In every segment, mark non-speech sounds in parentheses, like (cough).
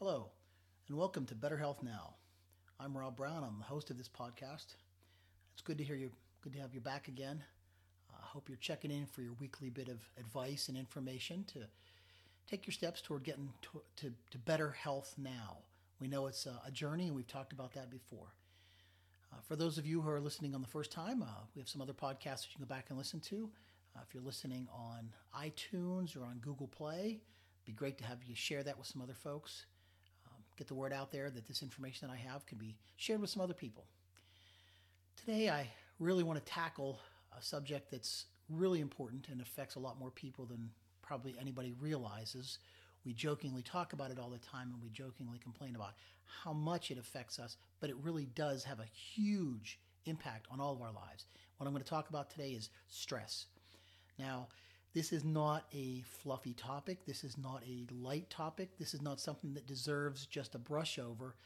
Hello, and welcome to Better Health Now. I'm Rob Brown. I'm the host of this podcast. It's good to hear you. Good to have you back again. I uh, hope you're checking in for your weekly bit of advice and information to take your steps toward getting to, to, to better health now. We know it's a, a, journey, and we've talked about that before. Uh, for those of you who are listening on the first time, uh, we have some other podcasts that you can go back and listen to. Uh, if you're listening on iTunes or on Google Play, it'd be great to have you share that with some other folks get the word out there that this information that I have can be shared with some other people. Today, I really want to tackle a subject that's really important and affects a lot more people than probably anybody realizes. We jokingly talk about it all the time and we jokingly complain about how much it affects us, but it really does have a huge impact on all of our lives. What I'm going to talk about today is stress. Now, this is not a fluffy topic. This is not a light topic. This is not something that deserves just a brush over.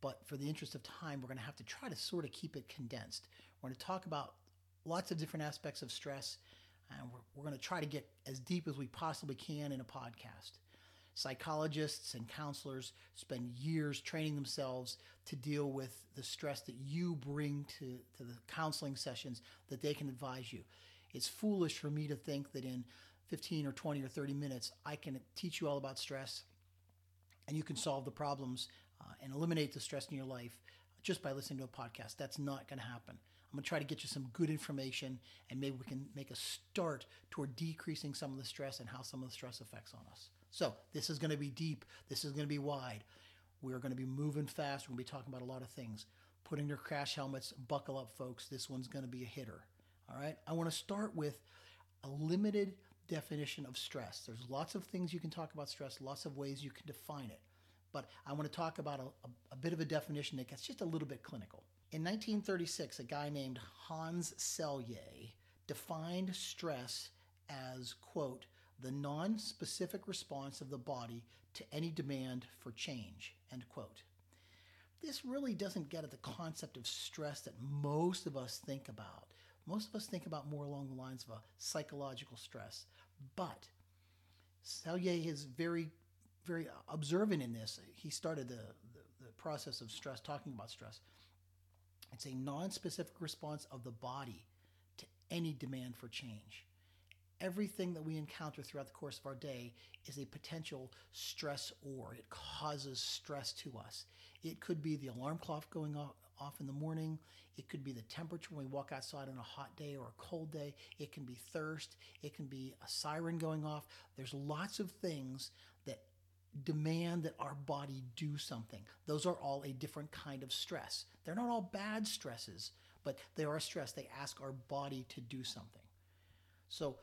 But for the interest of time, we're going to have to try to sort of keep it condensed. We're going to talk about lots of different aspects of stress, and we're, we're going to try to get as deep as we possibly can in a podcast. Psychologists and counselors spend years training themselves to deal with the stress that you bring to, to the counseling sessions that they can advise you. It's foolish for me to think that in 15 or 20 or 30 minutes, I can teach you all about stress and you can solve the problems uh, and eliminate the stress in your life just by listening to a podcast. That's not going to happen. I'm going to try to get you some good information and maybe we can make a start toward decreasing some of the stress and how some of the stress affects on us. So, this is going to be deep. This is going to be wide. We're going to be moving fast. We're going to be talking about a lot of things. Put in your crash helmets, buckle up, folks. This one's going to be a hitter. All right. I want to start with a limited definition of stress. There's lots of things you can talk about stress, lots of ways you can define it. But I want to talk about a, a, a bit of a definition that gets just a little bit clinical. In 1936, a guy named Hans Selye defined stress as, quote, the non specific response of the body to any demand for change, end quote. This really doesn't get at the concept of stress that most of us think about. Most of us think about more along the lines of a psychological stress, but Selye is very, very observant in this. He started the, the, the process of stress, talking about stress. It's a non-specific response of the body to any demand for change. Everything that we encounter throughout the course of our day is a potential stress or it causes stress to us. It could be the alarm clock going off, off in the morning. It could be the temperature when we walk outside on a hot day or a cold day. It can be thirst. It can be a siren going off. There's lots of things that demand that our body do something. Those are all a different kind of stress. They're not all bad stresses, but they are stress. They ask our body to do something. So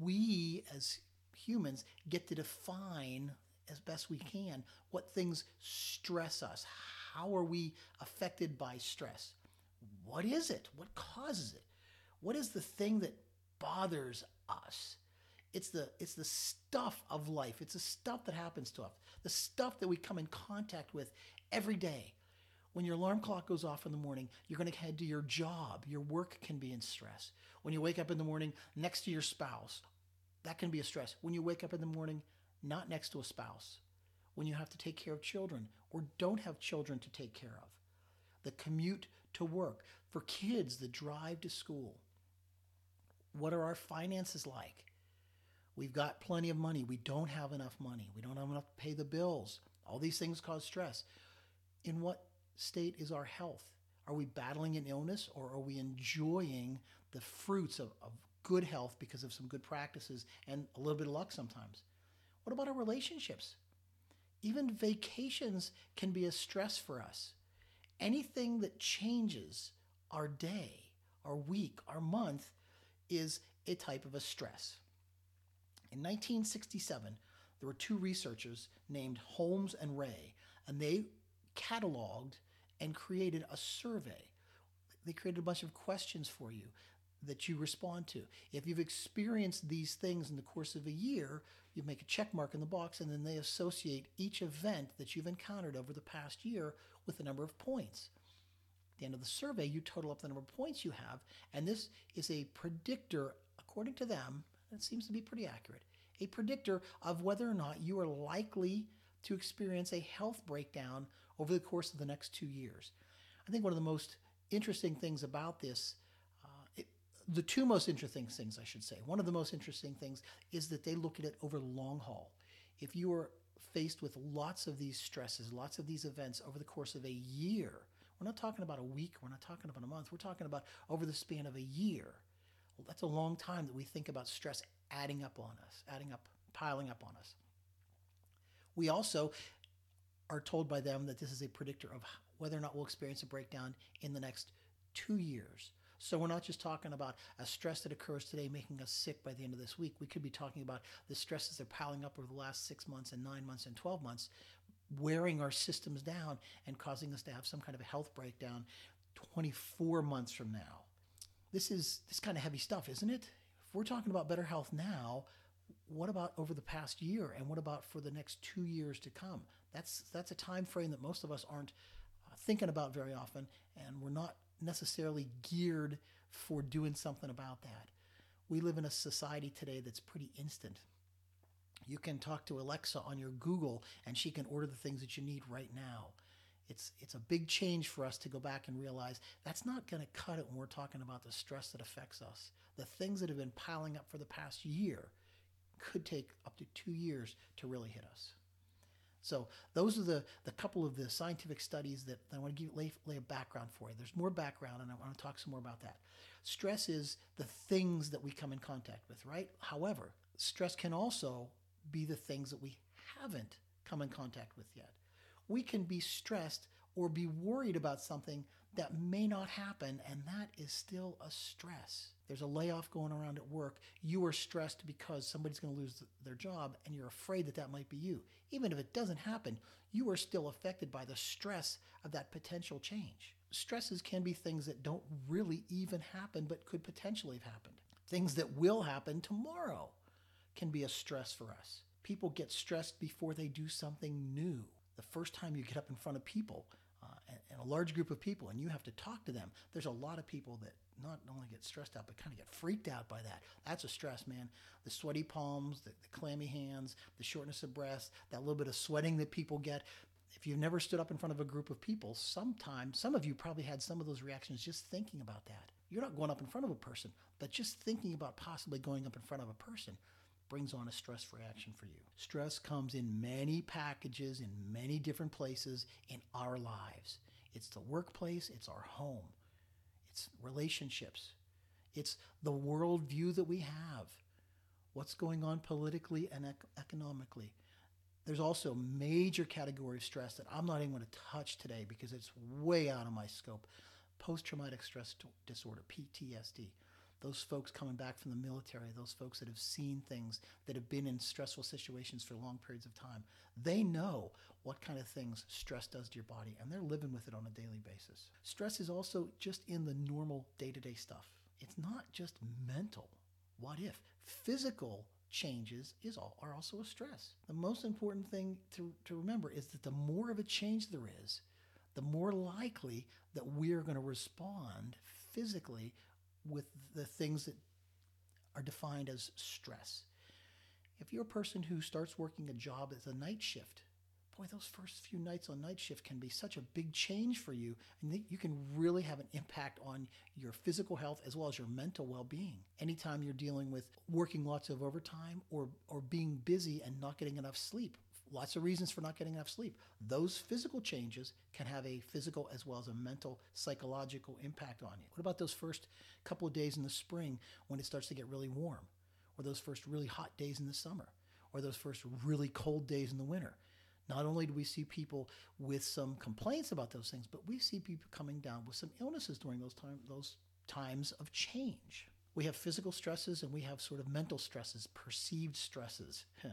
we as humans get to define as best we can what things stress us, how are we affected by stress? What is it? What causes it? What is the thing that bothers us? It's the it's the stuff of life. It's the stuff that happens to us. The stuff that we come in contact with every day. When your alarm clock goes off in the morning, you're going to head to your job. Your work can be in stress. When you wake up in the morning next to your spouse, that can be a stress. When you wake up in the morning not next to a spouse, when you have to take care of children or don't have children to take care of, the commute to work, for kids, the drive to school. What are our finances like? We've got plenty of money. We don't have enough money. We don't have enough to pay the bills. All these things cause stress. In what state is our health? Are we battling an illness or are we enjoying the fruits of, of good health because of some good practices and a little bit of luck sometimes? What about our relationships? Even vacations can be a stress for us. Anything that changes our day, our week, our month is a type of a stress. In 1967, there were two researchers named Holmes and Rahe, and they cataloged and created a survey. They created a bunch of questions for you that you respond to. If you've experienced these things in the course of a year, you make a check mark in the box and then they associate each event that you've encountered over the past year with the number of points. At the end of the survey, you total up the number of points you have, and this is a predictor, according to them, it seems to be pretty accurate, a predictor of whether or not you are likely to experience a health breakdown over the course of the next two years. I think one of the most interesting things about this, the two most interesting things, I should say, one of the most interesting things is that they look at it over the long haul. If you are faced with lots of these stresses, lots of these events over the course of a year, we're not talking about a week, we're not talking about a month, we're talking about over the span of a year. Well, that's a long time that we think about stress adding up on us, adding up, piling up on us. We also are told by them that this is a predictor of whether or not we'll experience a breakdown in the next two years. So we're not just talking about a stress that occurs today making us sick by the end of this week. We could be talking about the stresses that are piling up over the last six months and nine months and 12 months, wearing our systems down and causing us to have some kind of a health breakdown 24 months from now. This is this kind of heavy stuff, isn't it? If we're talking about better health now, what about over the past year and what about for the next two years to come that's that's a time frame that most of us aren't uh, thinking about very often and we're not necessarily geared for doing something about that. We live in a society today that's pretty instant. You can talk to alexa on your google and she can order the things that you need right now. It's it's a big change for us to go back and realize that's not going to cut it when we're talking about the stress that affects us. The things that have been piling up for the past year could take up to two years to really hit us. So those are the, the couple of the scientific studies that I want to give, lay, lay a background for you. There's more background, and I want to talk some more about that. Stress is the things that we come in contact with, right? However, stress can also be the things that we haven't come in contact with yet. We can be stressed or be worried about something that may not happen, and that is still a stress. There's a layoff going around at work. You are stressed because somebody's going to lose their job, and you're afraid that that might be you. Even if it doesn't happen, you are still affected by the stress of that potential change. Stresses can be things that don't really even happen, but could potentially have happened. Things that will happen tomorrow can be a stress for us. People get stressed before they do something new. The first time you get up in front of people, uh, and a large group of people and you have to talk to them, there's a lot of people that not only get stressed out, but kind of get freaked out by that. That's a stress, man. The sweaty palms, the, the clammy hands, the shortness of breath, that little bit of sweating that people get. If you've never stood up in front of a group of people, sometimes, some of you probably had some of those reactions just thinking about that. You're not going up in front of a person, but just thinking about possibly going up in front of a person brings on a stress reaction for you. Stress comes in many packages in many different places in our lives. It's the workplace, it's our home, it's relationships, it's the worldview that we have, what's going on politically and ec- economically. There's also a major category of stress that I'm not even going to touch today because it's way out of my scope. Post traumatic stress disorder, PTSD those folks coming back from the military, those folks that have seen things, that have been in stressful situations for long periods of time, they know what kind of things stress does to your body, and they're living with it on a daily basis. Stress is also just in the normal day to day stuff, it's not just mental. What if? Physical changes is all, are also a stress. The most important thing to, to remember is that the more of a change there is, the more likely that we're going to respond physically with the things that are defined as stress. If you're a person who starts working a job as a night shift, boy, those first few nights on night shift can be such a big change for you, and you can really have an impact on your physical health as well as your mental well-being. Anytime you're dealing with working lots of overtime or or being busy and not getting enough sleep, lots of reasons for not getting enough sleep. Those physical changes can have a physical as well as a mental, psychological impact on you. What about those first couple of days in the spring when it starts to get really warm? Or those first really hot days in the summer? Or those first really cold days in the winter? Not only do we see people with some complaints about those things, but we see people coming down with some illnesses during those time those times of change. We have physical stresses and we have sort of mental stresses, perceived stresses. (laughs)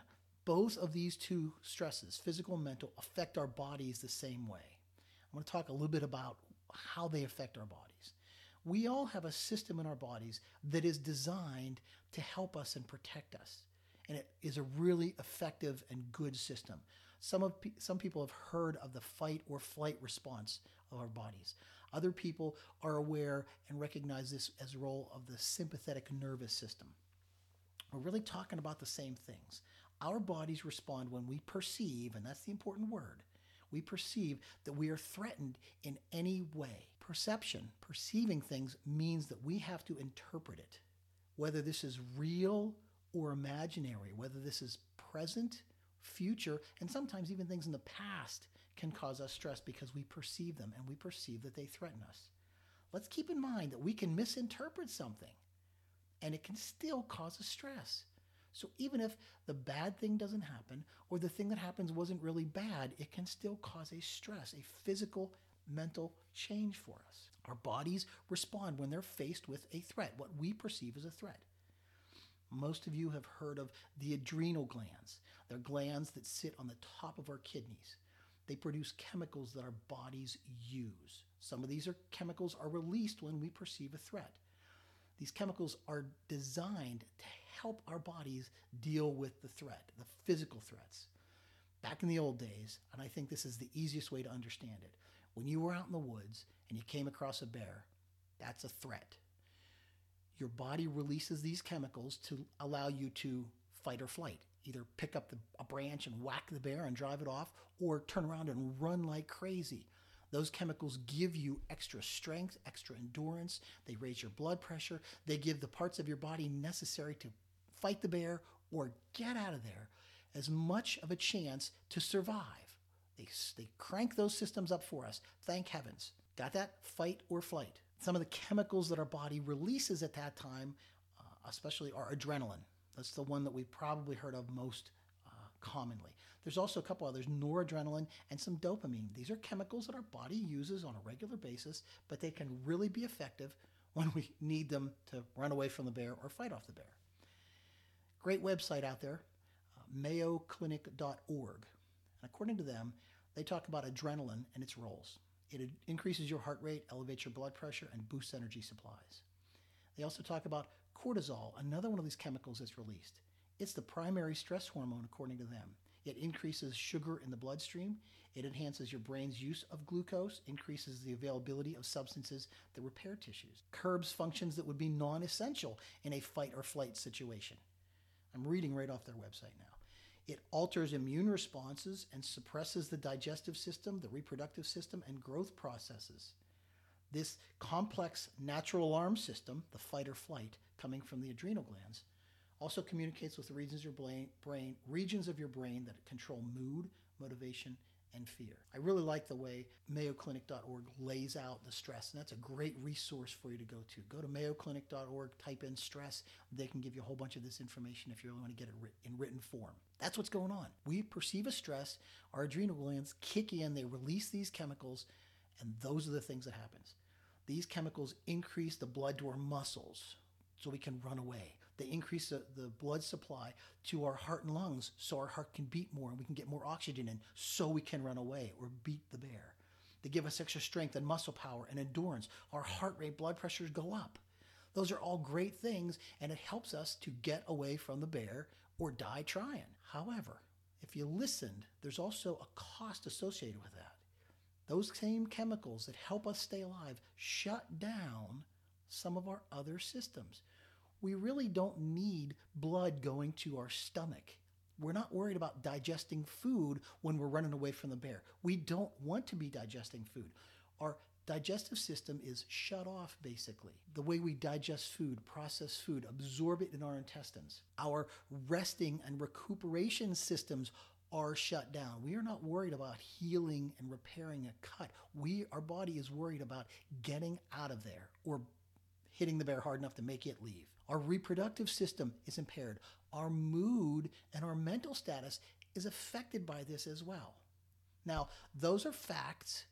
both of these two stresses, physical and mental, affect our bodies the same way. I want to talk a little bit about how they affect our bodies. We all have a system in our bodies that is designed to help us and protect us. And it is a really effective and good system. Some, of, some people have heard of the fight or flight response of our bodies. Other people are aware and recognize this as a role of the sympathetic nervous system. We're really talking about the same things Our bodies respond when we perceive, and that's the important word, we perceive that we are threatened in any way. Perception, perceiving things, means that we have to interpret it. Whether this is real or imaginary, whether this is present, future, and sometimes even things in the past can cause us stress because we perceive them and we perceive that they threaten us. Let's keep in mind that we can misinterpret something and it can still cause us stress. So even if the bad thing doesn't happen or the thing that happens wasn't really bad, it can still cause a stress, a physical, mental change for us. Our bodies respond when they're faced with a threat, what we perceive as a threat. Most of you have heard of the adrenal glands. They're glands that sit on the top of our kidneys. They produce chemicals that our bodies use. Some of these are chemicals are released when we perceive a threat. These chemicals are designed to help our bodies deal with the threat, the physical threats. Back in the old days, and I think this is the easiest way to understand it, when you were out in the woods and you came across a bear, that's a threat. Your body releases these chemicals to allow you to fight or flight. Either pick up the, a branch and whack the bear and drive it off, or turn around and run like crazy. Those chemicals give you extra strength, extra endurance. They raise your blood pressure. They give the parts of your body necessary to fight the bear or get out of there as much of a chance to survive. They, they crank those systems up for us. Thank heavens. Got that? Fight or flight. Some of the chemicals that our body releases at that time, uh, especially, are adrenaline. That's the one that we've probably heard of most uh, commonly. There's also a couple others, noradrenaline and some dopamine. These are chemicals that our body uses on a regular basis, but they can really be effective when we need them to run away from the bear or fight off the bear. Great website out there, uh, mayoclinic.org. And according to them, they talk about adrenaline and its roles. It increases your heart rate, elevates your blood pressure, and boosts energy supplies. They also talk about cortisol, another one of these chemicals that's released. It's the primary stress hormone, according to them. It increases sugar in the bloodstream. It enhances your brain's use of glucose, increases the availability of substances that repair tissues, curbs functions that would be non essential in a fight or flight situation. I'm reading right off their website now. It alters immune responses and suppresses the digestive system, the reproductive system, and growth processes. This complex natural alarm system, the fight or flight, coming from the adrenal glands, also communicates with the regions of your brain, regions of your brain that control mood, motivation, and fear. I really like the way mayoclinic.org lays out the stress, and that's a great resource for you to go to. Go to mayoclinic.org, type in stress. They can give you a whole bunch of this information if you really want to get it in written form. That's what's going on. We perceive a stress, our adrenal glands kick in, they release these chemicals, and those are the things that happens. These chemicals increase the blood to our muscles so we can run away. They increase the, the blood supply to our heart and lungs so our heart can beat more and we can get more oxygen in so we can run away or beat the bear. They give us extra strength and muscle power and endurance. Our heart rate, blood pressures go up. Those are all great things and it helps us to get away from the bear or die trying. However, if you listened, there's also a cost associated with that. Those same chemicals that help us stay alive shut down some of our other systems we really don't need blood going to our stomach. We're not worried about digesting food when we're running away from the bear. We don't want to be digesting food. Our digestive system is shut off basically. The way we digest food, process food, absorb it in our intestines. Our resting and recuperation systems are shut down. We are not worried about healing and repairing a cut. We our body is worried about getting out of there or hitting the bear hard enough to make it leave. Our reproductive system is impaired. Our mood and our mental status is affected by this as well. Now, those are facts.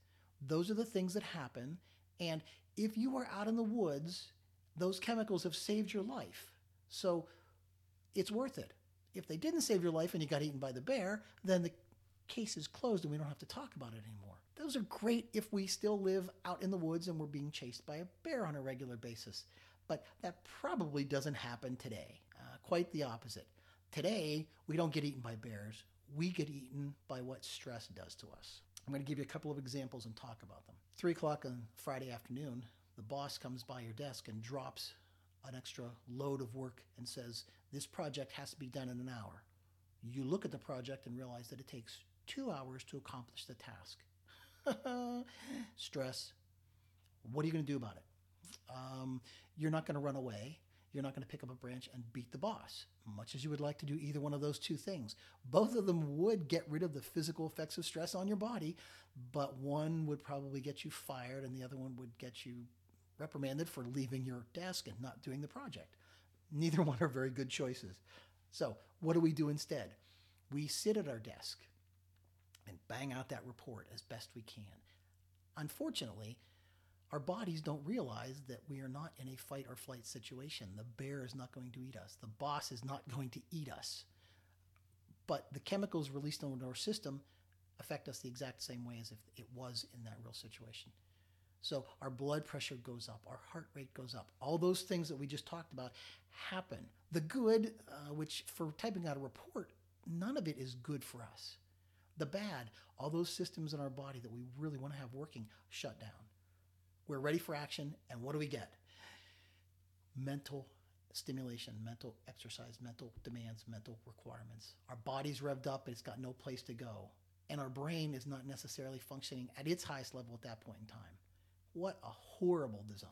Those are the things that happen. And if you are out in the woods, those chemicals have saved your life. So it's worth it. If they didn't save your life and you got eaten by the bear, then the case is closed and we don't have to talk about it anymore. Those are great if we still live out in the woods and we're being chased by a bear on a regular basis. But that probably doesn't happen today. Uh, quite the opposite. Today, we don't get eaten by bears. We get eaten by what stress does to us. I'm going to give you a couple of examples and talk about them. Three o'clock on Friday afternoon, the boss comes by your desk and drops an extra load of work and says, This project has to be done in an hour. You look at the project and realize that it takes two hours to accomplish the task. (laughs) Stress. What are you going to do about it? Um, you're not going to run away. You're not going to pick up a branch and beat the boss, much as you would like to do either one of those two things. Both of them would get rid of the physical effects of stress on your body, but one would probably get you fired and the other one would get you reprimanded for leaving your desk and not doing the project. Neither (laughs) one are very good choices. So, what do we do instead? We sit at our desk and bang out that report as best we can. Unfortunately, our bodies don't realize that we are not in a fight or flight situation. The bear is not going to eat us, the boss is not going to eat us. But the chemicals released into our system affect us the exact same way as if it was in that real situation. So our blood pressure goes up, our heart rate goes up. All those things that we just talked about happen. The good, uh, which for typing out a report, none of it is good for us. The bad, all those systems in our body that we really want to have working, shut down. We're ready for action, and what do we get? Mental stimulation, mental exercise, mental demands, mental requirements. Our body's revved up, and it's got no place to go. And our brain is not necessarily functioning at its highest level at that point in time. What a horrible design.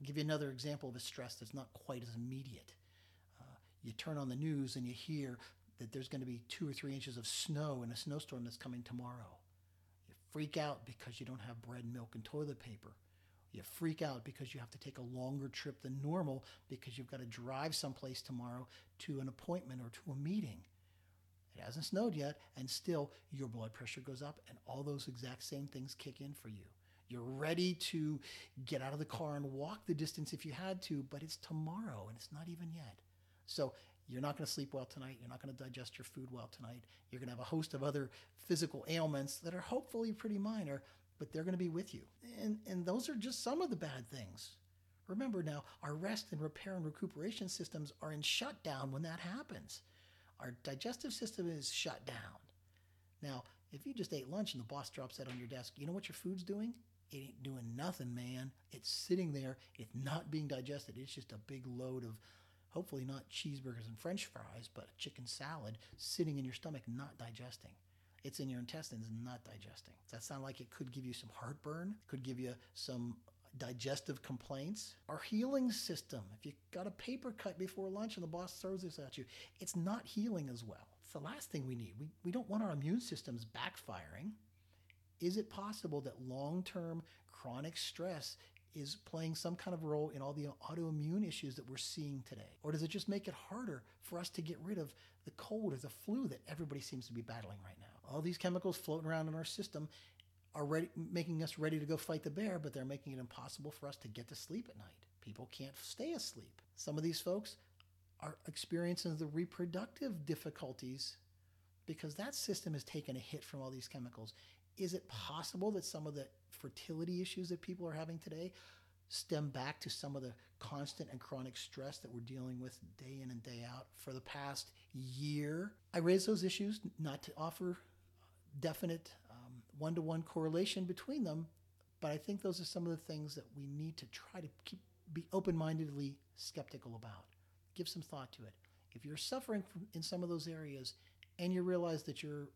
I'll give you another example of a stress that's not quite as immediate. Uh, you turn on the news and you hear that there's going to be two or three inches of snow in a snowstorm that's coming tomorrow. Freak out because you don't have bread, milk, and toilet paper. You freak out because you have to take a longer trip than normal because you've got to drive someplace tomorrow to an appointment or to a meeting. It hasn't snowed yet, and still your blood pressure goes up, and all those exact same things kick in for you. You're ready to get out of the car and walk the distance if you had to, but it's tomorrow and it's not even yet. So you're not going to sleep well tonight. You're not going to digest your food well tonight. You're going to have a host of other physical ailments that are hopefully pretty minor, but they're going to be with you. And, and those are just some of the bad things. Remember now, our rest and repair and recuperation systems are in shutdown when that happens. Our digestive system is shut down. Now, if you just ate lunch and the boss drops that on your desk, you know what your food's doing? It ain't doing nothing, man. It's sitting there. It's not being digested. It's just a big load of, hopefully not cheeseburgers and french fries, but a chicken salad sitting in your stomach, not digesting. It's in your intestines, not digesting. Does that sound like it could give you some heartburn? Could give you some digestive complaints. Our healing system, if you got a paper cut before lunch and the boss throws this at you, it's not healing as well. It's the last thing we need. We, we don't want our immune systems backfiring. Is it possible that long term chronic stress is playing some kind of role in all the autoimmune issues that we're seeing today? Or does it just make it harder for us to get rid of the cold or the flu that everybody seems to be battling right now? All these chemicals floating around in our system are ready, making us ready to go fight the bear, but they're making it impossible for us to get to sleep at night. People can't stay asleep. Some of these folks are experiencing the reproductive difficulties because that system has taken a hit from all these chemicals is it possible that some of the fertility issues that people are having today stem back to some of the constant and chronic stress that we're dealing with day in and day out for the past year? I raise those issues not to offer definite one to one correlation between them, but I think those are some of the things that we need to try to keep be open mindedly skeptical about. Give some thought to it. If you're suffering from, in some of those areas and you realize that you're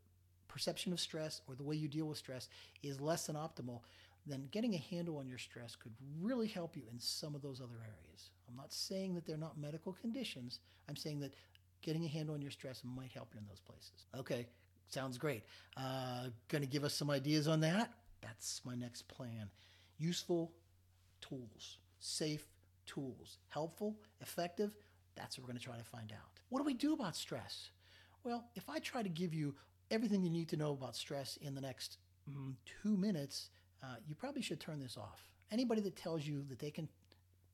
perception of stress or the way you deal with stress is less than optimal, then getting a handle on your stress could really help you in some of those other areas. I'm not saying that they're not medical conditions. I'm saying that getting a handle on your stress might help you in those places. Okay, sounds great. Uh, Going to give us some ideas on that? That's my next plan. Useful tools, safe tools, helpful, effective. That's what we're going to try to find out. What do we do about stress? Well, if I try to give you everything you need to know about stress in the next mm, two minutes, uh, you probably should turn this off. Anybody that tells you that they can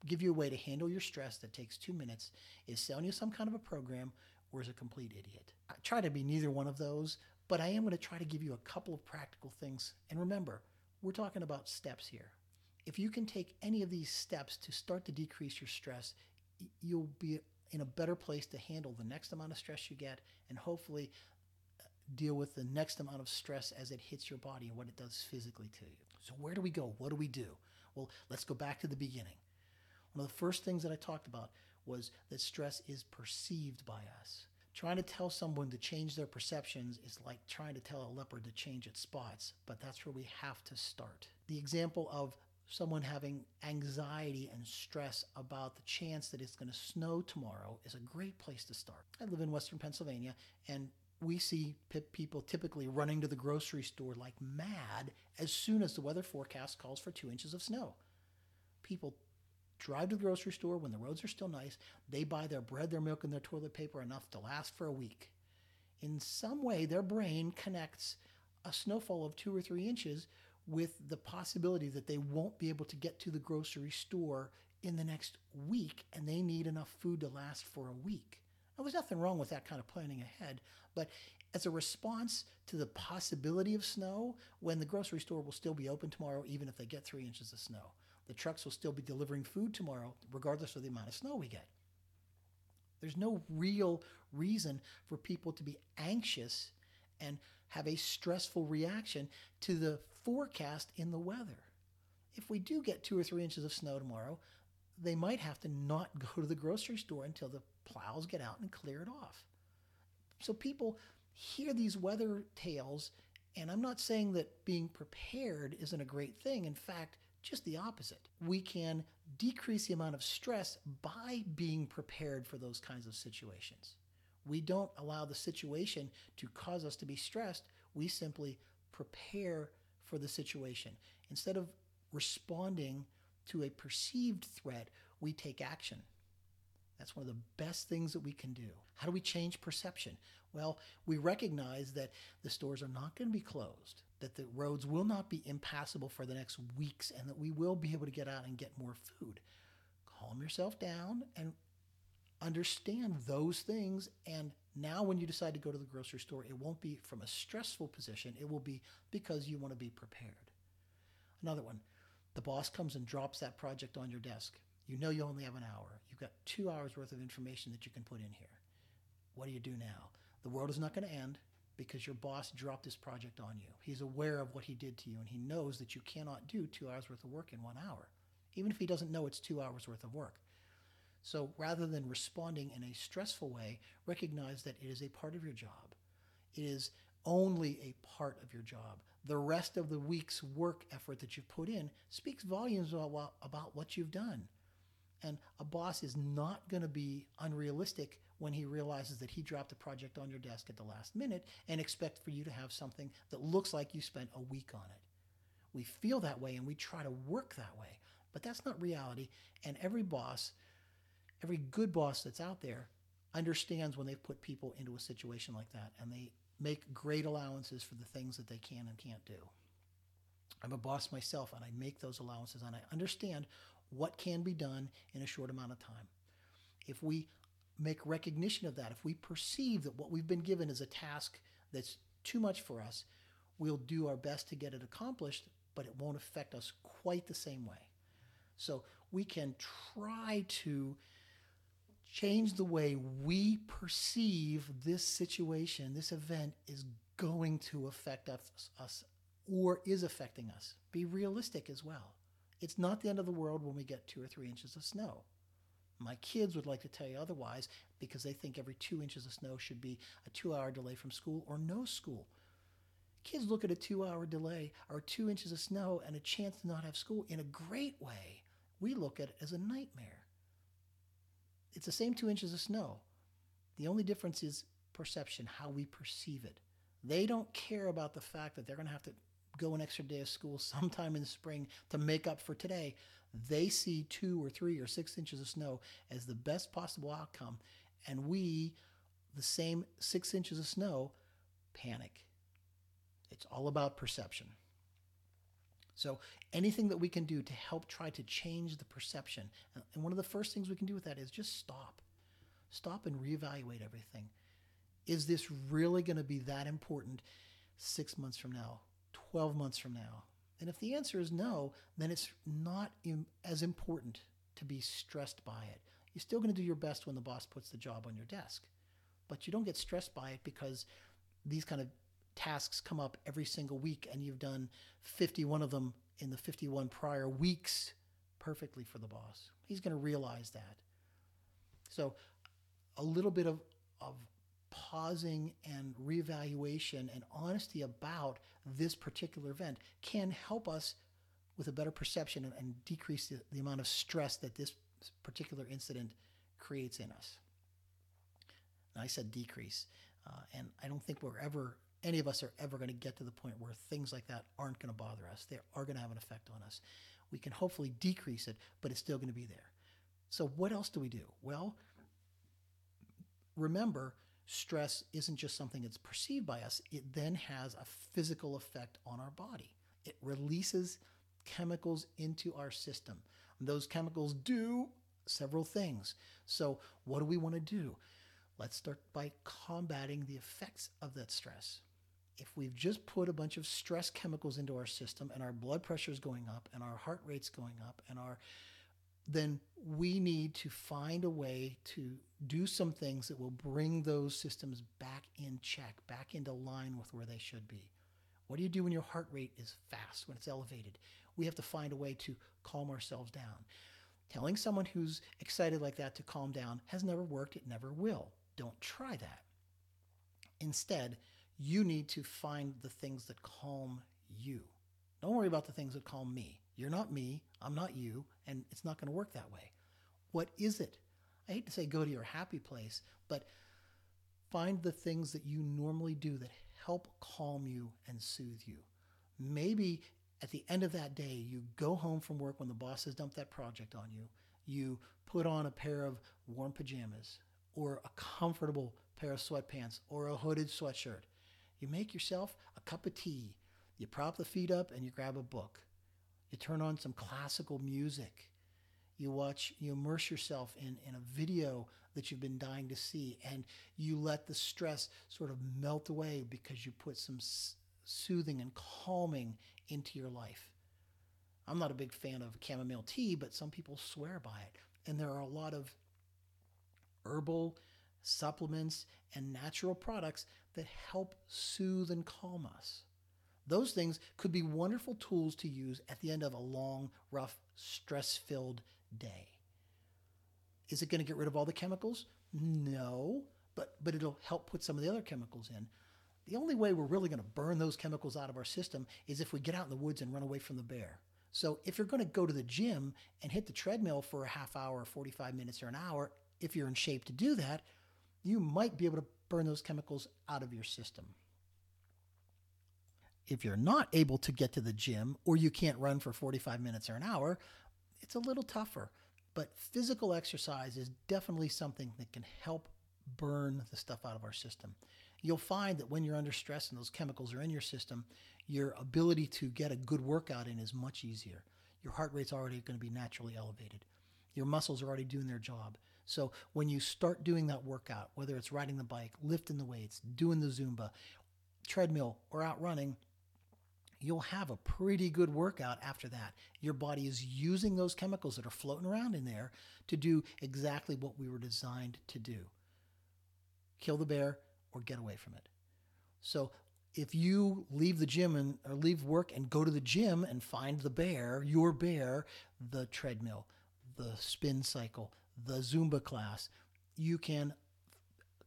give you a way to handle your stress that takes two minutes is selling you some kind of a program or is a complete idiot. I try to be neither one of those, but I am going to try to give you a couple of practical things. And remember, we're talking about steps here. If you can take any of these steps to start to decrease your stress, you'll be in a better place to handle the next amount of stress you get and hopefully deal with the next amount of stress as it hits your body and what it does physically to you. So, where do we go? What do we do? Well, let's go back to the beginning. One of the first things that I talked about was that stress is perceived by us. Trying to tell someone to change their perceptions is like trying to tell a leopard to change its spots, but that's where we have to start. The example of someone having anxiety and stress about the chance that it's going to snow tomorrow is a great place to start. I live in Western Pennsylvania, and we see people typically running to the grocery store like mad as soon as the weather forecast calls for two inches of snow. People drive to the grocery store when the roads are still nice. They buy their bread, their milk, and their toilet paper enough to last for a week. In some way, their brain connects a snowfall of two or three inches with the possibility that they won't be able to get to the grocery store in the next week and they need enough food to last for a week. Now, there's nothing wrong with that kind of planning ahead, but as a response to the possibility of snow, when the grocery store will still be open tomorrow, even if they get three inches of snow, the trucks will still be delivering food tomorrow, regardless of the amount of snow we get. There's no real reason for people to be anxious and have a stressful reaction to the forecast in the weather. If we do get two or three inches of snow tomorrow, they might have to not (laughs) go to the grocery store until the plows get out and clear it off. So people hear these weather tales, and I'm not saying that being prepared isn't a great thing. In fact, just the opposite. We can decrease the amount of stress by being prepared for those kinds of situations. We don't allow the situation to cause us to be stressed. We simply prepare for the situation. Instead of responding to a perceived threat, we take action. That's one of the best things that we can do. How do we change perception? Well, we recognize that the stores are not going to be closed, that the roads will not be impassable for the next weeks, and that we will be able to get out and get more food. Calm yourself down and understand those things. And now, when you decide to go to the grocery store, it won't be from a stressful position, it will be because you want to be prepared. Another one the boss comes and drops that project on your desk. You know you only have an hour. You've got two hours worth of information that you can put in here. What do you do now? The world is not going to end because your boss dropped this project on you. He's aware of what he did to you and he knows that you cannot do two hours worth of work in one hour, even if he doesn't know it's two hours worth of work. So rather than responding in a stressful way, recognize that it is a part of your job. It is only a part of your job. The rest of the week's work effort that you've put in speaks volumes about, what you've done. And a boss is not going to be unrealistic when he realizes that he dropped a project on your desk at the last minute and expect for you to have something that looks like you spent a week on it. We feel that way and we try to work that way, but that's not reality. And every boss, every good boss that's out there, understands when they've put people into a situation like that and they make great allowances for the things that they can and can't do. I'm a boss myself and I make those allowances and I understand what can be done in a short amount of time. If we make recognition of that, if we perceive that what we've been given is a task that's too much for us, we'll do our best to get it accomplished, but it won't affect us quite the same way. So we can try to change the way we perceive this situation, this event is going to affect us, us or is affecting us. Be realistic as well. It's not the end of the world when we get two or three inches of snow. My kids would like to tell you otherwise because they think every two inches of snow should be a two hour delay from school or no school. Kids look at a two hour delay or two inches of snow and a chance to not have school in a great way. We look at it as a nightmare. It's the same two inches of snow. The only difference is perception, how we perceive it. They don't care about the fact that they're going to have to go an extra day of school (laughs) sometime in the spring to make up for today they see two or three or six inches of snow as the best possible outcome. And we, the same six inches of snow, panic. It's all about perception. So, anything that we can do to help try to change the perception, and one of the first things we can do with that is just stop. Stop and reevaluate everything. Is this really going to be that important six months from now, 12 months from now, and if the answer is no, then it's not Im- as important to be stressed by it. You're still going to do your best when the boss puts the job on your desk, but you don't get stressed by it because these kind of tasks come up every single week and you've done 51 of them in the 51 prior weeks perfectly for the boss. He's going to realize that. So, a little bit of, of pausing and reevaluation and honesty about this particular event can help us with a better perception and, and decrease the, the amount of stress that this particular incident creates in us. And I said decrease. Uh, and I don't think we're ever, any of us are ever going to get to the point where things like that aren't going to bother us. They are going to have an effect on us. We can hopefully decrease it, but it's still going to be there. So, what else do we do? Well, remember, stress isn't just something that's perceived by us, it then has a physical effect on our body. It releases chemicals into our system. And those chemicals do several things. So, what do we want to do? Let's start by combating the effects of that stress. If we've just put a bunch of stress chemicals into our system and our blood pressure is going up and our heart rate's going up and our then we need to find a way to do some things that will bring those systems back in check, back into line with where they should be. What do you do when your heart rate is fast, when it's elevated? We have to find a way to calm ourselves down. Telling someone who's excited like that to calm down has never worked, it never will. Don't try that. Instead, you need to find the things that calm you. Don't worry about the things that calm me. You're not me, I'm not you, and it's not going to work that way. What is it? I hate to say go to your happy place, but find the things that you normally do that help calm you and soothe you. Maybe at the end of that day, you go home from work when the boss has dumped that project on you. You put on a pair of warm pajamas or a comfortable pair of sweatpants or a hooded sweatshirt. You make yourself a cup of tea. You prop the feet up and you grab a book. You turn on some classical music. You watch, you immerse yourself in, in a video that you've been dying to see, and you let the stress sort of melt away because you put some soothing and calming into your life. I'm not a big fan of chamomile tea, but some people swear by it. And there are a lot of herbal supplements and natural products that help soothe and calm us. Those things could be wonderful tools to use at the end of a long, rough, stress filled day. Is it going to get rid of all the chemicals? No, but, but it'll help put some of the other chemicals in. The only way we're really going to burn those chemicals out of our system is if we get out in the woods and run away from the bear. So if you're going to go to the gym and hit the treadmill for a half hour, 45 minutes, or an hour, if you're in shape to do that, you might be able to burn those chemicals out of your system. If you're not able to get to the gym or you can't run for 45 minutes or an hour, it's a little tougher. But physical exercise is definitely something that can help burn the stuff out of our system you'll find that when you're under stress and those chemicals are in your system, your ability to get a good workout in is much easier. Your heart rate's already going to be naturally elevated. Your muscles are already doing their job. So when you start doing that workout, whether it's riding the bike, lifting the weights, doing the Zumba, treadmill, or out running, you'll have a pretty good workout after that. Your body is using those chemicals that are floating around in there to do exactly what we were designed to do kill the bear, or get away from it. So if you leave the gym and or leave work and go to the gym and find the bear, your bear, the treadmill, the spin cycle, the Zumba class, you can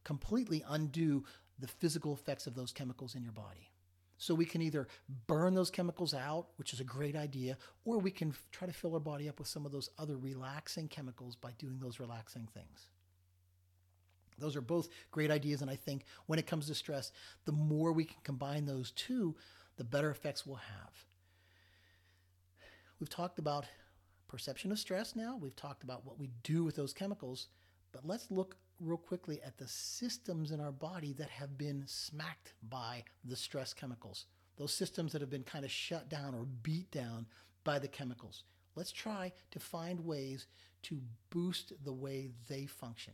completely undo the physical effects of those chemicals in your body. So we can either burn those chemicals out, which is a great idea, or we can try to fill our body up with some of those other relaxing chemicals by doing those relaxing things. Those are both great ideas. And I think when it comes to stress, the more we can combine those two, the better effects we'll have. We've talked about perception of stress now. We've talked about what we do with those chemicals. But let's look real quickly at the systems in our body that have been smacked by the stress chemicals. Those systems that have been kind of shut down or beat down by the chemicals. Let's try to find ways to boost the way they function.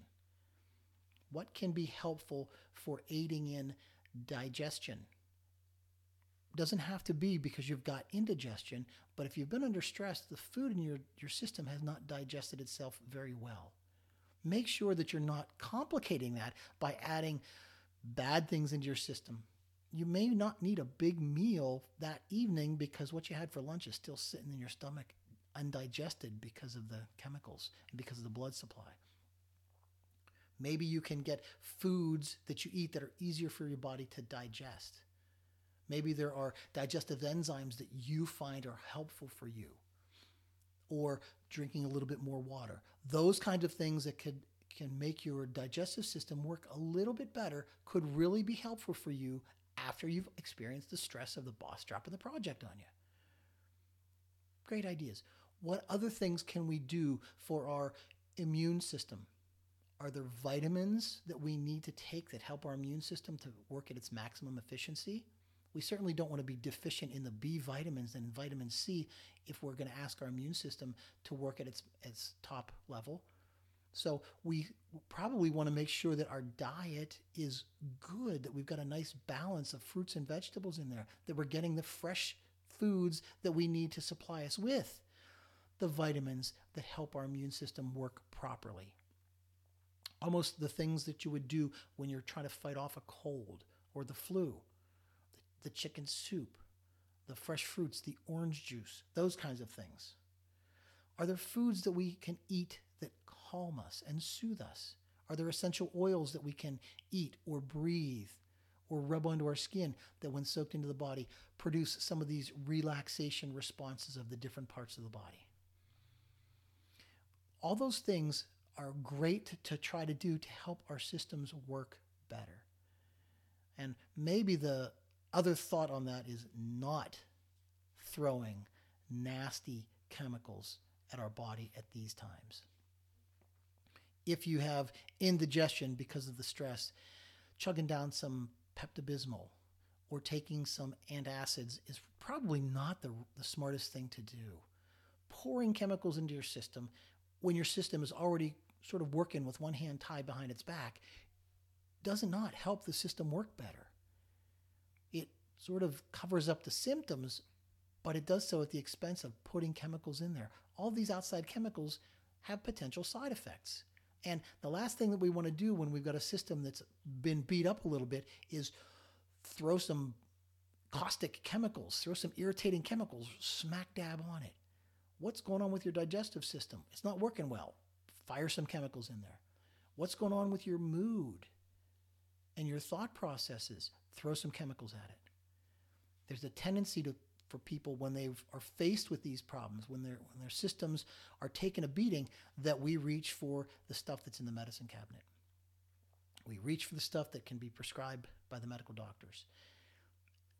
What can be helpful for aiding in digestion? Doesn't have to be because you've got indigestion, but if you've been under stress, the food in your, your system has not digested itself very well. Make sure that you're not complicating that by adding bad things into your system. You may not need a big meal that evening because what you had for lunch is still sitting in your stomach undigested because of the chemicals and because of the blood supply Maybe you can get foods that you eat that are easier for your body to digest. Maybe there are digestive enzymes that you find are helpful for you. Or drinking a little bit more water. Those kinds of things that could can make your digestive system work a little bit better could really be helpful for you after you've experienced the stress of the boss dropping the project on you. Great ideas. What other things can we do for our immune system? Are there vitamins that we need to take that help our immune system to work at its maximum efficiency? We certainly don't want to be deficient in the B vitamins and vitamin C if we're going to ask our immune system to work at its, its top level. So we probably want to make sure that our diet is good, that we've got a nice balance of fruits and vegetables in there, that we're getting the fresh foods that we need to supply us with the vitamins that help our immune system work properly. Almost the things that you would do when you're trying to fight off a cold or the flu, the chicken soup, the fresh fruits, the orange juice, those kinds of things. Are there foods that we can eat that calm us and soothe us? Are there essential oils that we can eat or breathe or rub onto our skin that, when soaked into the body, produce some of these relaxation responses of the different parts of the body? All those things are great to try to do to help our systems work better. And maybe the other thought on that is not throwing nasty chemicals at our body at these times if you have indigestion because of the stress, chugging down some Pepto Bismol or taking some antacids is probably not the, the smartest thing to do. Pouring chemicals into your system when your system is already sort of working with one hand tied behind its back does not help the system work better. Sort of covers up the symptoms, but it does so at the expense of putting chemicals in there. All these outside chemicals have potential side effects. And the last thing that we want to do when we've got a system that's been beat up a little bit is throw some caustic chemicals, throw some irritating chemicals smack dab on it. What's going on with your digestive system? It's not working well. Fire some chemicals in there. What's going on with your mood and your thought processes? Throw some chemicals at it. There's a tendency to for people when they are faced with these problems, when, their when their systems are taking a beating, that we reach for the stuff that's in the medicine cabinet. We reach for the stuff that can be prescribed by the medical doctors.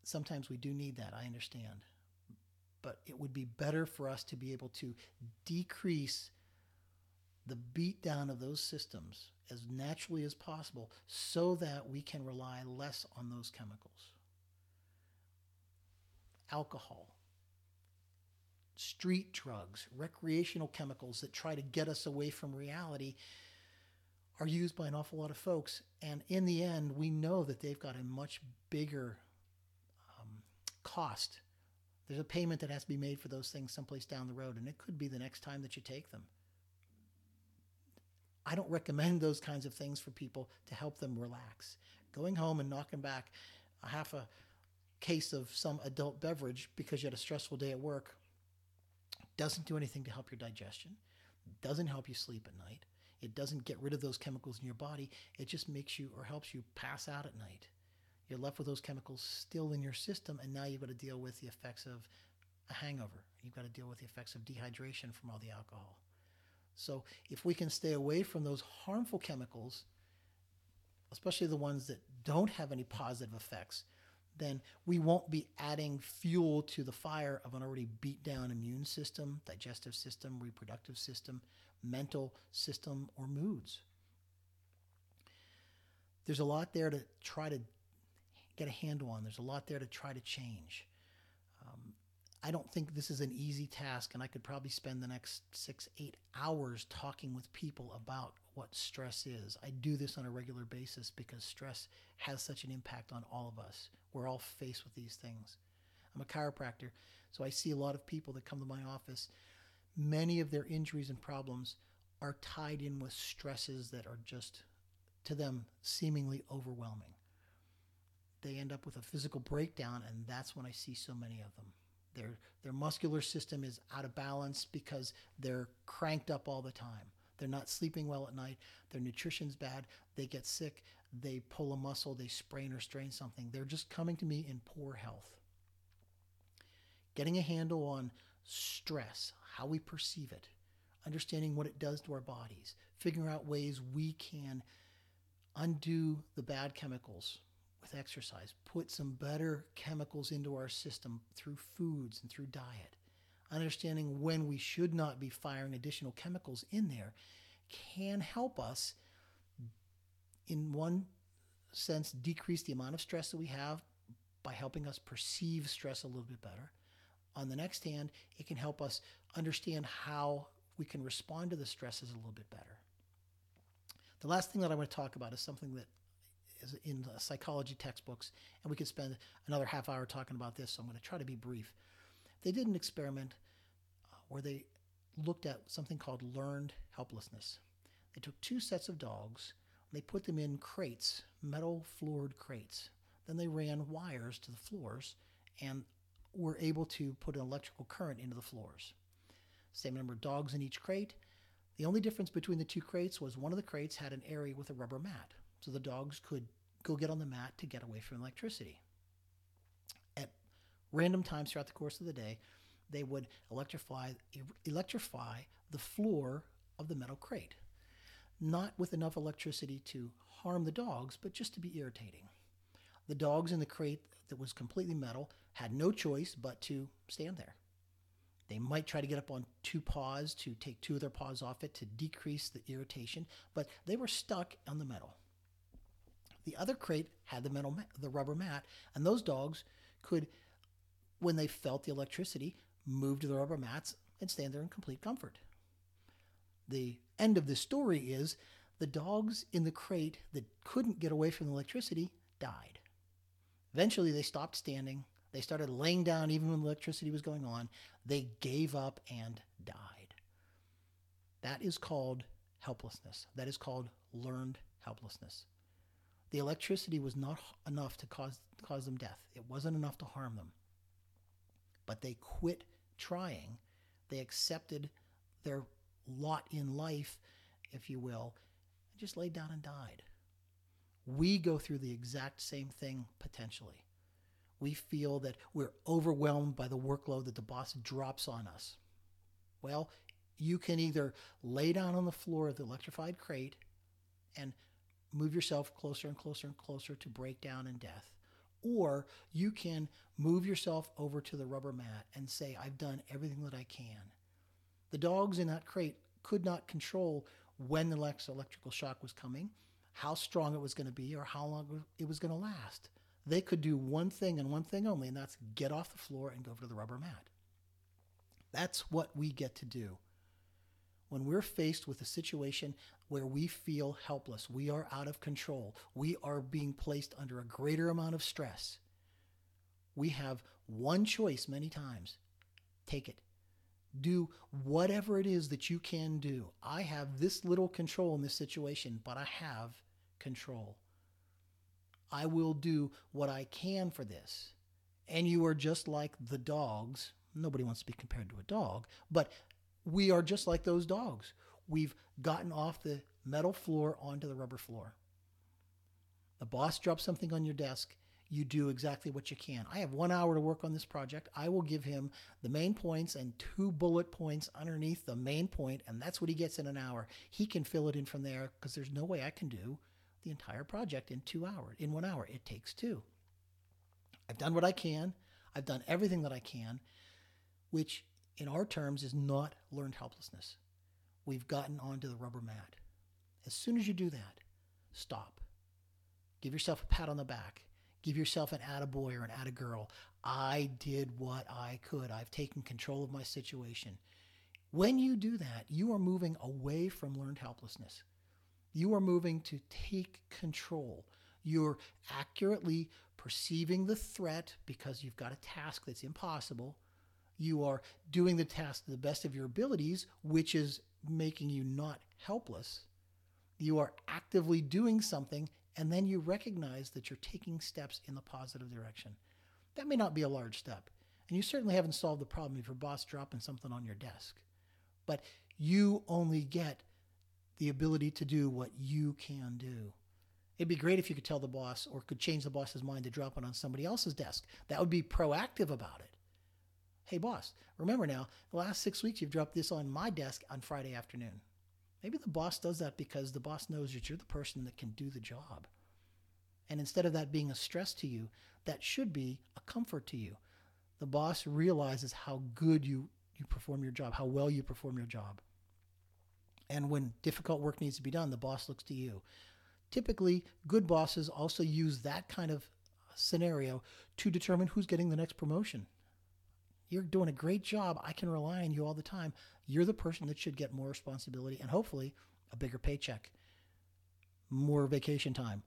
Sometimes we do need that, I understand. But it would be better for us to be able to decrease the beatdown of those systems as naturally as possible so that we can rely less on those chemicals alcohol, street drugs, recreational chemicals that try to get us away from reality are used by an awful lot of folks. And in the end, we know that they've got a much bigger um, cost. There's a payment that has to be made for those things someplace down the road, and it could be the next time that you take them. I don't recommend (laughs) those kinds of things for people to help them relax. Going home and knocking back a half a case of some adult beverage because you had a stressful day at work doesn't do anything to help your digestion, doesn't help you sleep at night. It doesn't get rid of those chemicals in your body. It just makes you or helps you pass out at night. You're left with those chemicals still in your system, and now you've got to deal with the effects of a hangover. You've got to deal with the effects of dehydration from all the alcohol. So, if we can stay away from those harmful chemicals, especially the ones that don't have any positive effects, then we won't be adding fuel to the fire of an already beat down immune system, digestive system, reproductive system, mental system, or moods. There's a lot there to try to get a handle on. There's a lot there to try to change. Um, I don't think this is an easy task, and I could probably spend the next six, eight hours talking with people about what stress is. I do this on a regular basis because stress has such an impact on all of us. We're all faced with these things. I'm a chiropractor, so I see a lot of people that come to my office. Many of their injuries and problems are tied in with stresses that are just, to them, seemingly overwhelming. They end up with a physical breakdown, and that's when I see so many of them. Their, their muscular system is out of balance because they're cranked up all the time They're not sleeping well at night. Their nutrition's bad. They get sick. They pull a muscle. They sprain or strain something. They're just coming to me in poor health. Getting a handle on stress, how we perceive it, understanding what it does to our bodies, figuring out ways we can undo the bad chemicals with exercise, put some better chemicals into our system through foods and through diet, understanding when we should not be firing additional chemicals in there can help us, in one sense, decrease the amount of stress that we have by helping us perceive stress a little bit better. On the next hand, it can help us understand how we can respond to the stresses a little bit better. The last thing that I want to talk about is something that is in psychology textbooks, and we could spend another half hour talking about this, so I'm going to try to be brief. They did an experiment uh, where they looked at something called learned helplessness. They took two sets of dogs, they put them in crates, metal floored crates. Then they ran wires to the floors and were able to put an electrical current into the floors. Same number of dogs in each crate. The only difference between the two crates was one of the crates had an area with a rubber mat, so the dogs could go get on the mat to get away from electricity. Random times throughout the course of the day, they would electrify electrify the floor of the metal crate. Not with enough electricity to harm the dogs, but just to be irritating. The dogs in the crate that was completely metal had no choice but to stand there. They might try to get up on two paws to take two of their paws off it to decrease the irritation, but they were stuck on the metal. The other crate had the metal, the rubber mat, and those dogs could, when they felt the electricity, move to the rubber mats and stand there in complete comfort. The end of the story is the dogs in the crate that couldn't get away from the electricity died. Eventually, they stopped standing. They started laying down even when electricity was going on. They gave up and died. That is called helplessness. That is called learned helplessness. The electricity was not enough to cause, cause them death, it wasn't enough to harm them. But they quit trying. They accepted their lot in life, if you will, and just laid down and died. We go through the exact same thing potentially. We feel that we're overwhelmed by the workload that the boss drops on us. Well, you can either lay down on the floor of the electrified crate and move yourself closer and closer and closer to breakdown and death, or you can move yourself over to the rubber mat and say, I've done everything that I can. The dogs in that crate could not control when the electrical shock was coming, how strong it was going to be, or how long it was going to last. They could do one thing and one thing only, and that's get off the floor and go over to the rubber mat. That's what we get to do. When we're faced with a situation where we feel helpless, we are out of control, we are being placed under a greater amount of stress, we have one choice many times take it. Do whatever it is that you can do. I have this little control in this situation, but I have control. I will do what I can for this. And you are just like the dogs. Nobody wants to be compared to a dog, but we are just like those dogs. We've gotten off the metal floor onto the rubber floor. The boss drops something on your desk. You do exactly what you can. I have one hour to work on this project. I will give him the main points and two bullet points underneath the main point, and that's what he gets in an hour. He can fill it in from there because there's no way I can do the entire project in two hours, in one hour. It takes two. I've done what I can. I've done everything that I can, which in our terms is not learned helplessness. We've gotten onto the rubber mat. As soon as you do that, stop. Give yourself a pat on the back. Give yourself an attaboy or an attagirl. I did what I could. I've taken control of my situation. When you do that, you are moving away from learned helplessness. You are moving to take control. You're accurately perceiving the threat because you've got a task that's impossible. You are doing the task to the best of your abilities, which is making you not helpless. You are actively doing something, and then you recognize that you're taking steps in the positive direction. That may not be a large step, and you certainly haven't solved the problem if your boss dropping something on your desk. But you only get the ability to do what you can do. It'd be great if you could tell the boss or could change the boss's mind to drop it on somebody else's desk. That would be proactive about it. Hey, boss, remember now, the last six weeks you've dropped this on my desk on Friday afternoon. Maybe the boss does that because the boss knows that you're the person that can do the job. And instead of that being a stress to you, that should be a comfort to you. The boss realizes how good you, you perform your job, how well you perform your job. And when difficult work needs to be done, the boss looks to you. Typically, good bosses also use that kind of scenario to determine who's getting the next promotion. You're doing a great job. I can rely on you all the time. You're the person that should get more responsibility and hopefully a bigger paycheck, more vacation time,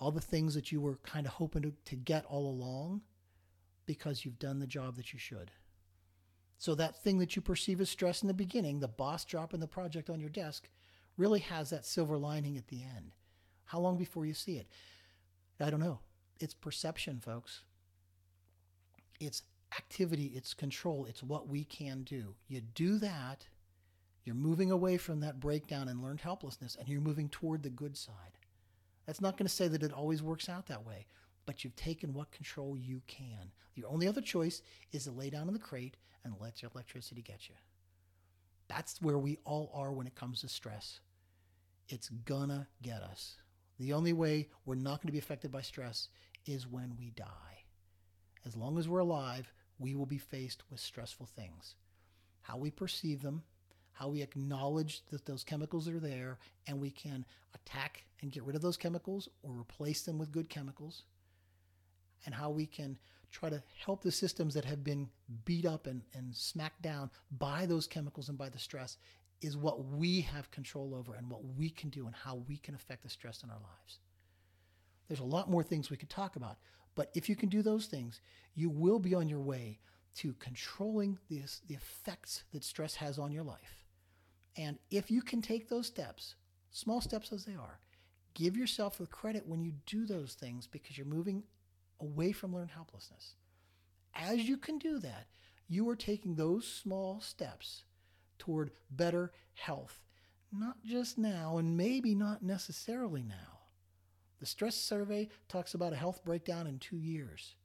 all the things that you were kind of hoping to, to get all along because you've done the job that you should. So that thing that you perceive as stress in the beginning, the boss dropping the project on your desk, really has that silver lining at the end. How long before you see it? I don't know. It's perception, folks. It's activity, it's control, it's what we can do. You do that, you're moving away from that breakdown and learned helplessness, and you're moving toward the good side. That's not going to say that it always works out that way, but you've taken what control you can. Your only other choice is to lay down in the crate and let your electricity get you. That's where we all are when it comes to stress. It's gonna get us. The only way we're not going to be affected by stress is when we die. As long as we're alive, we will be faced with stressful things. How we perceive them, how we acknowledge that those chemicals are there, and we can attack and get rid of those chemicals or replace them with good chemicals, and how we can try to help the systems that have been beat up and, and smacked down by those chemicals and by the stress is what we have control over and what we can do and how we can affect the stress in our lives. There's a lot more things we could talk about, but if you can do those things, you will be on your way to controlling the, the effects that stress has on your life and if you can take those steps, small steps as they are, give yourself the credit when you do those things because you're moving away from learned helplessness. As you can do that, you are taking those small steps toward better health, not just now and maybe not necessarily now. The stress survey talks about a health breakdown in two years.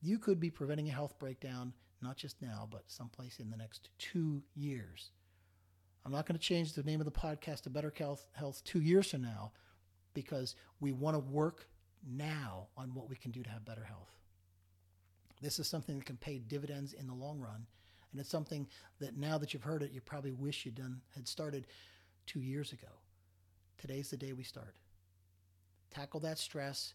You could be preventing a health breakdown not just now, but someplace in the next two years. I'm not going to change the name of the podcast to Better Health, Health two years from now because we want to work now on what we can do to have better health. This is something that can pay dividends in the long run. And it's something that now that you've heard it, you probably wish you'd done had started two years ago. Today's the day we start. Tackle that stress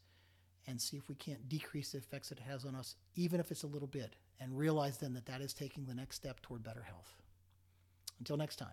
and see if we can't decrease the effects it has on us, even if it's a little bit, and realize then that that is taking the next step toward better health. Until next time.